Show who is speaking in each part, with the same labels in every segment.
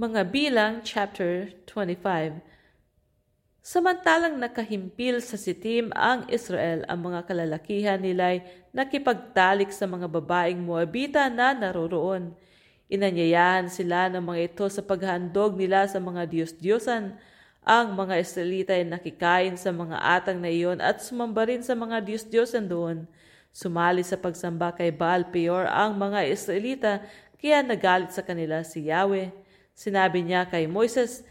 Speaker 1: Mga Bilang chapter 25 Samantalang nakahimpil sa sitim ang Israel, ang mga kalalakihan nila'y nakipagtalik sa mga babaeng Moabita na naroroon. Inanyayahan sila ng mga ito sa paghandog nila sa mga Diyos-Diyosan. Ang mga Israelita ay nakikain sa mga atang na iyon at sumamba rin sa mga Diyos-Diyosan doon. Sumali sa pagsamba kay Baal Peor ang mga Israelita, kaya nagalit sa kanila si Yahweh. Sinabi niya kay Moises,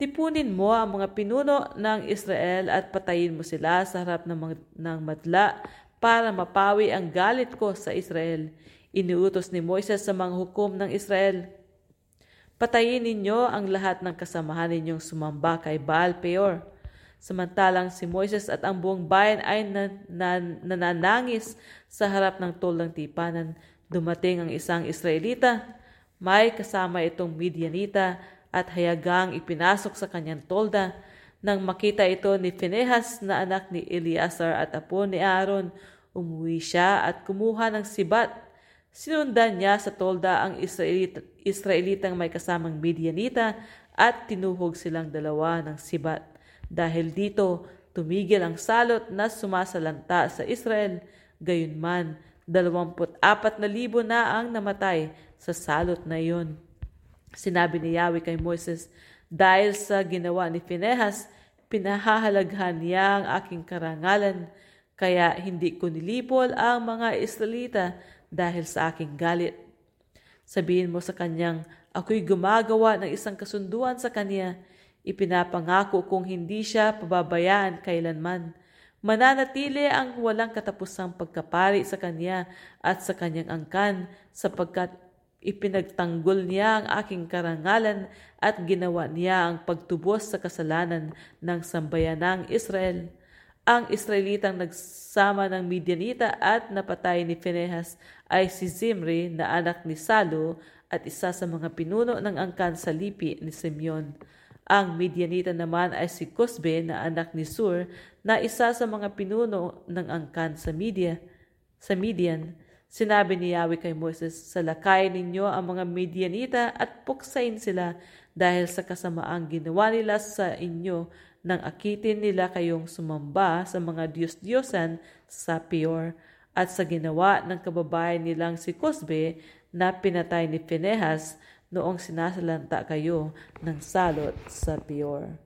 Speaker 1: Tipunin mo ang mga pinuno ng Israel at patayin mo sila sa harap ng, ng madla para mapawi ang galit ko sa Israel. Iniutos ni Moises sa mga hukom ng Israel. Patayin ninyo ang lahat ng kasamahan ninyong sumamba kay Baal Peor. Samantalang si Moises at ang buong bayan ay nan, nan, nananangis sa harap ng tol ng tipanan. Dumating ang isang Israelita. May kasama itong Midianita at hayagang ipinasok sa kanyang tolda. Nang makita ito ni Phinehas na anak ni Eleazar at apo ni Aaron, umuwi siya at kumuha ng sibat. Sinundan niya sa tolda ang Israelita, Israelitang may kasamang Midianita at tinuhog silang dalawa ng sibat. Dahil dito, tumigil ang salot na sumasalanta sa Israel. Gayunman, 24 na ang namatay sa salot na iyon. Sinabi ni Yahweh kay Moses, dahil sa ginawa ni Phinehas, pinahahalaghan niya ang aking karangalan, kaya hindi ko nilipol ang mga Israelita dahil sa aking galit. Sabihin mo sa kanyang, ako'y gumagawa ng isang kasunduan sa kanya, ipinapangako kung hindi siya pababayaan kailanman. Mananatili ang walang katapusang pagkapari sa kanya at sa kanyang angkan sapagkat Ipinagtanggol niya ang aking karangalan at ginawa niya ang pagtubos sa kasalanan ng sambayanang Israel. Ang Israelitang nagsama ng Midianita at napatay ni Phinehas ay si Zimri na anak ni Salu at isa sa mga pinuno ng angkan sa lipi ni Simeon. Ang Midianita naman ay si Cosbe na anak ni Sur na isa sa mga pinuno ng angkan sa Media, sa Midian. Sinabi ni Yahweh kay Moses, Salakay ninyo ang mga Midianita at puksain sila dahil sa kasamaang ginawa nila sa inyo nang akitin nila kayong sumamba sa mga Diyos-Diyosan sa Peor at sa ginawa ng kababayan nilang si Cosbe na pinatay ni Phinehas noong sinasalanta kayo ng salot sa Peor.